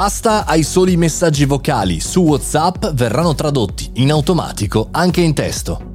Basta ai soli messaggi vocali su WhatsApp verranno tradotti in automatico anche in testo.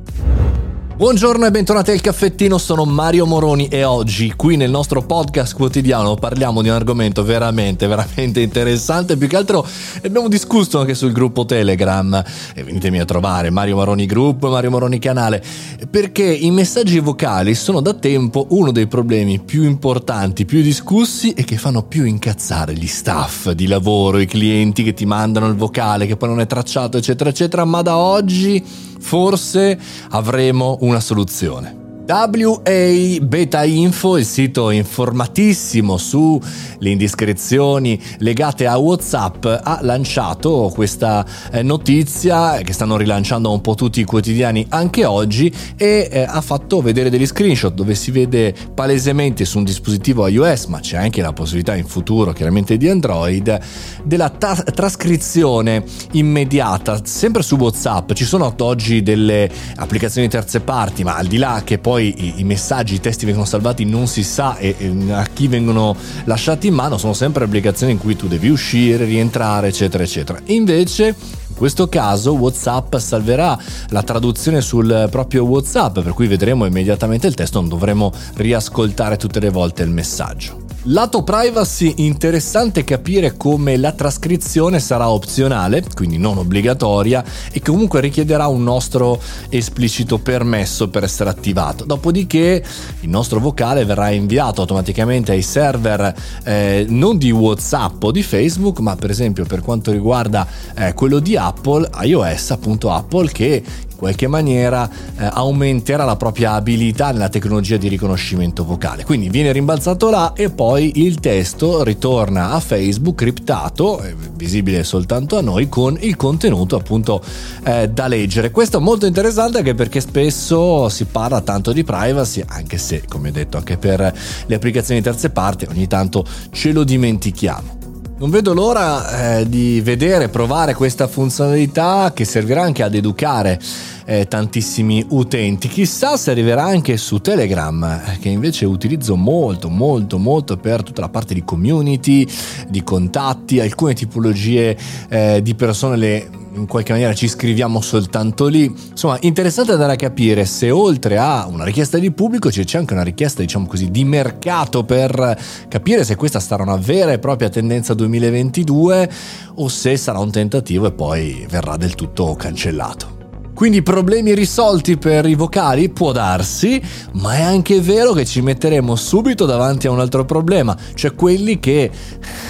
Buongiorno e bentornati al caffettino, sono Mario Moroni e oggi qui nel nostro podcast quotidiano parliamo di un argomento veramente, veramente interessante. Più che altro abbiamo discusso anche sul gruppo Telegram. E venitemi a trovare Mario Moroni Group, Mario Moroni Canale, perché i messaggi vocali sono da tempo uno dei problemi più importanti, più discussi e che fanno più incazzare gli staff di lavoro, i clienti che ti mandano il vocale che poi non è tracciato, eccetera, eccetera, ma da oggi forse avremo una soluzione. WA Beta Info, il sito informatissimo sulle indiscrezioni legate a WhatsApp, ha lanciato questa eh, notizia che stanno rilanciando un po' tutti i quotidiani anche oggi e eh, ha fatto vedere degli screenshot dove si vede palesemente su un dispositivo iOS, ma c'è anche la possibilità in futuro chiaramente di Android, della ta- trascrizione immediata, sempre su WhatsApp. Ci sono oggi delle applicazioni terze parti, ma al di là che poi poi i, i, messaggi, i testi vengono salvati non si sa e, e, a chi vengono lasciati in mano, sono sempre applicazioni in cui tu devi uscire, rientrare, eccetera, eccetera. Invece in questo caso WhatsApp salverà la traduzione sul proprio WhatsApp, per cui vedremo immediatamente il testo, non dovremo riascoltare tutte le volte il messaggio. Lato privacy, interessante capire come la trascrizione sarà opzionale, quindi non obbligatoria, e comunque richiederà un nostro esplicito permesso per essere attivato. Dopodiché il nostro vocale verrà inviato automaticamente ai server eh, non di WhatsApp o di Facebook, ma per esempio per quanto riguarda eh, quello di Apple, iOS, appunto Apple, che qualche maniera eh, aumenterà la propria abilità nella tecnologia di riconoscimento vocale. Quindi viene rimbalzato là e poi il testo ritorna a Facebook criptato, visibile soltanto a noi, con il contenuto appunto eh, da leggere. Questo è molto interessante anche perché spesso si parla tanto di privacy, anche se, come detto, anche per le applicazioni terze parti ogni tanto ce lo dimentichiamo. Non vedo l'ora eh, di vedere, provare questa funzionalità che servirà anche ad educare eh, tantissimi utenti. Chissà se arriverà anche su Telegram, eh, che invece utilizzo molto, molto, molto per tutta la parte di community, di contatti, alcune tipologie eh, di persone le in qualche maniera ci scriviamo soltanto lì. Insomma, interessante andare a capire se oltre a una richiesta di pubblico c'è anche una richiesta, diciamo così, di mercato per capire se questa sarà una vera e propria tendenza 2022 o se sarà un tentativo e poi verrà del tutto cancellato. Quindi problemi risolti per i vocali? Può darsi, ma è anche vero che ci metteremo subito davanti a un altro problema, cioè quelli che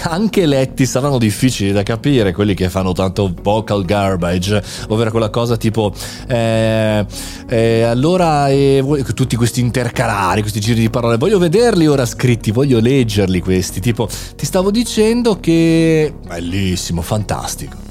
anche letti saranno difficili da capire, quelli che fanno tanto vocal garbage, ovvero quella cosa tipo eh, eh, allora eh, tutti questi intercalari, questi giri di parole, voglio vederli ora scritti, voglio leggerli questi, tipo ti stavo dicendo che bellissimo, fantastico.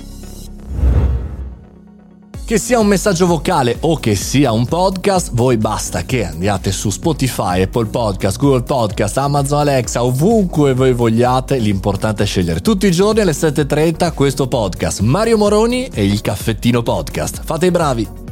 Che sia un messaggio vocale o che sia un podcast, voi basta che andiate su Spotify, Apple Podcast, Google Podcast, Amazon Alexa, ovunque voi vogliate, l'importante è scegliere tutti i giorni alle 7.30 questo podcast. Mario Moroni e il caffettino podcast. Fate i bravi!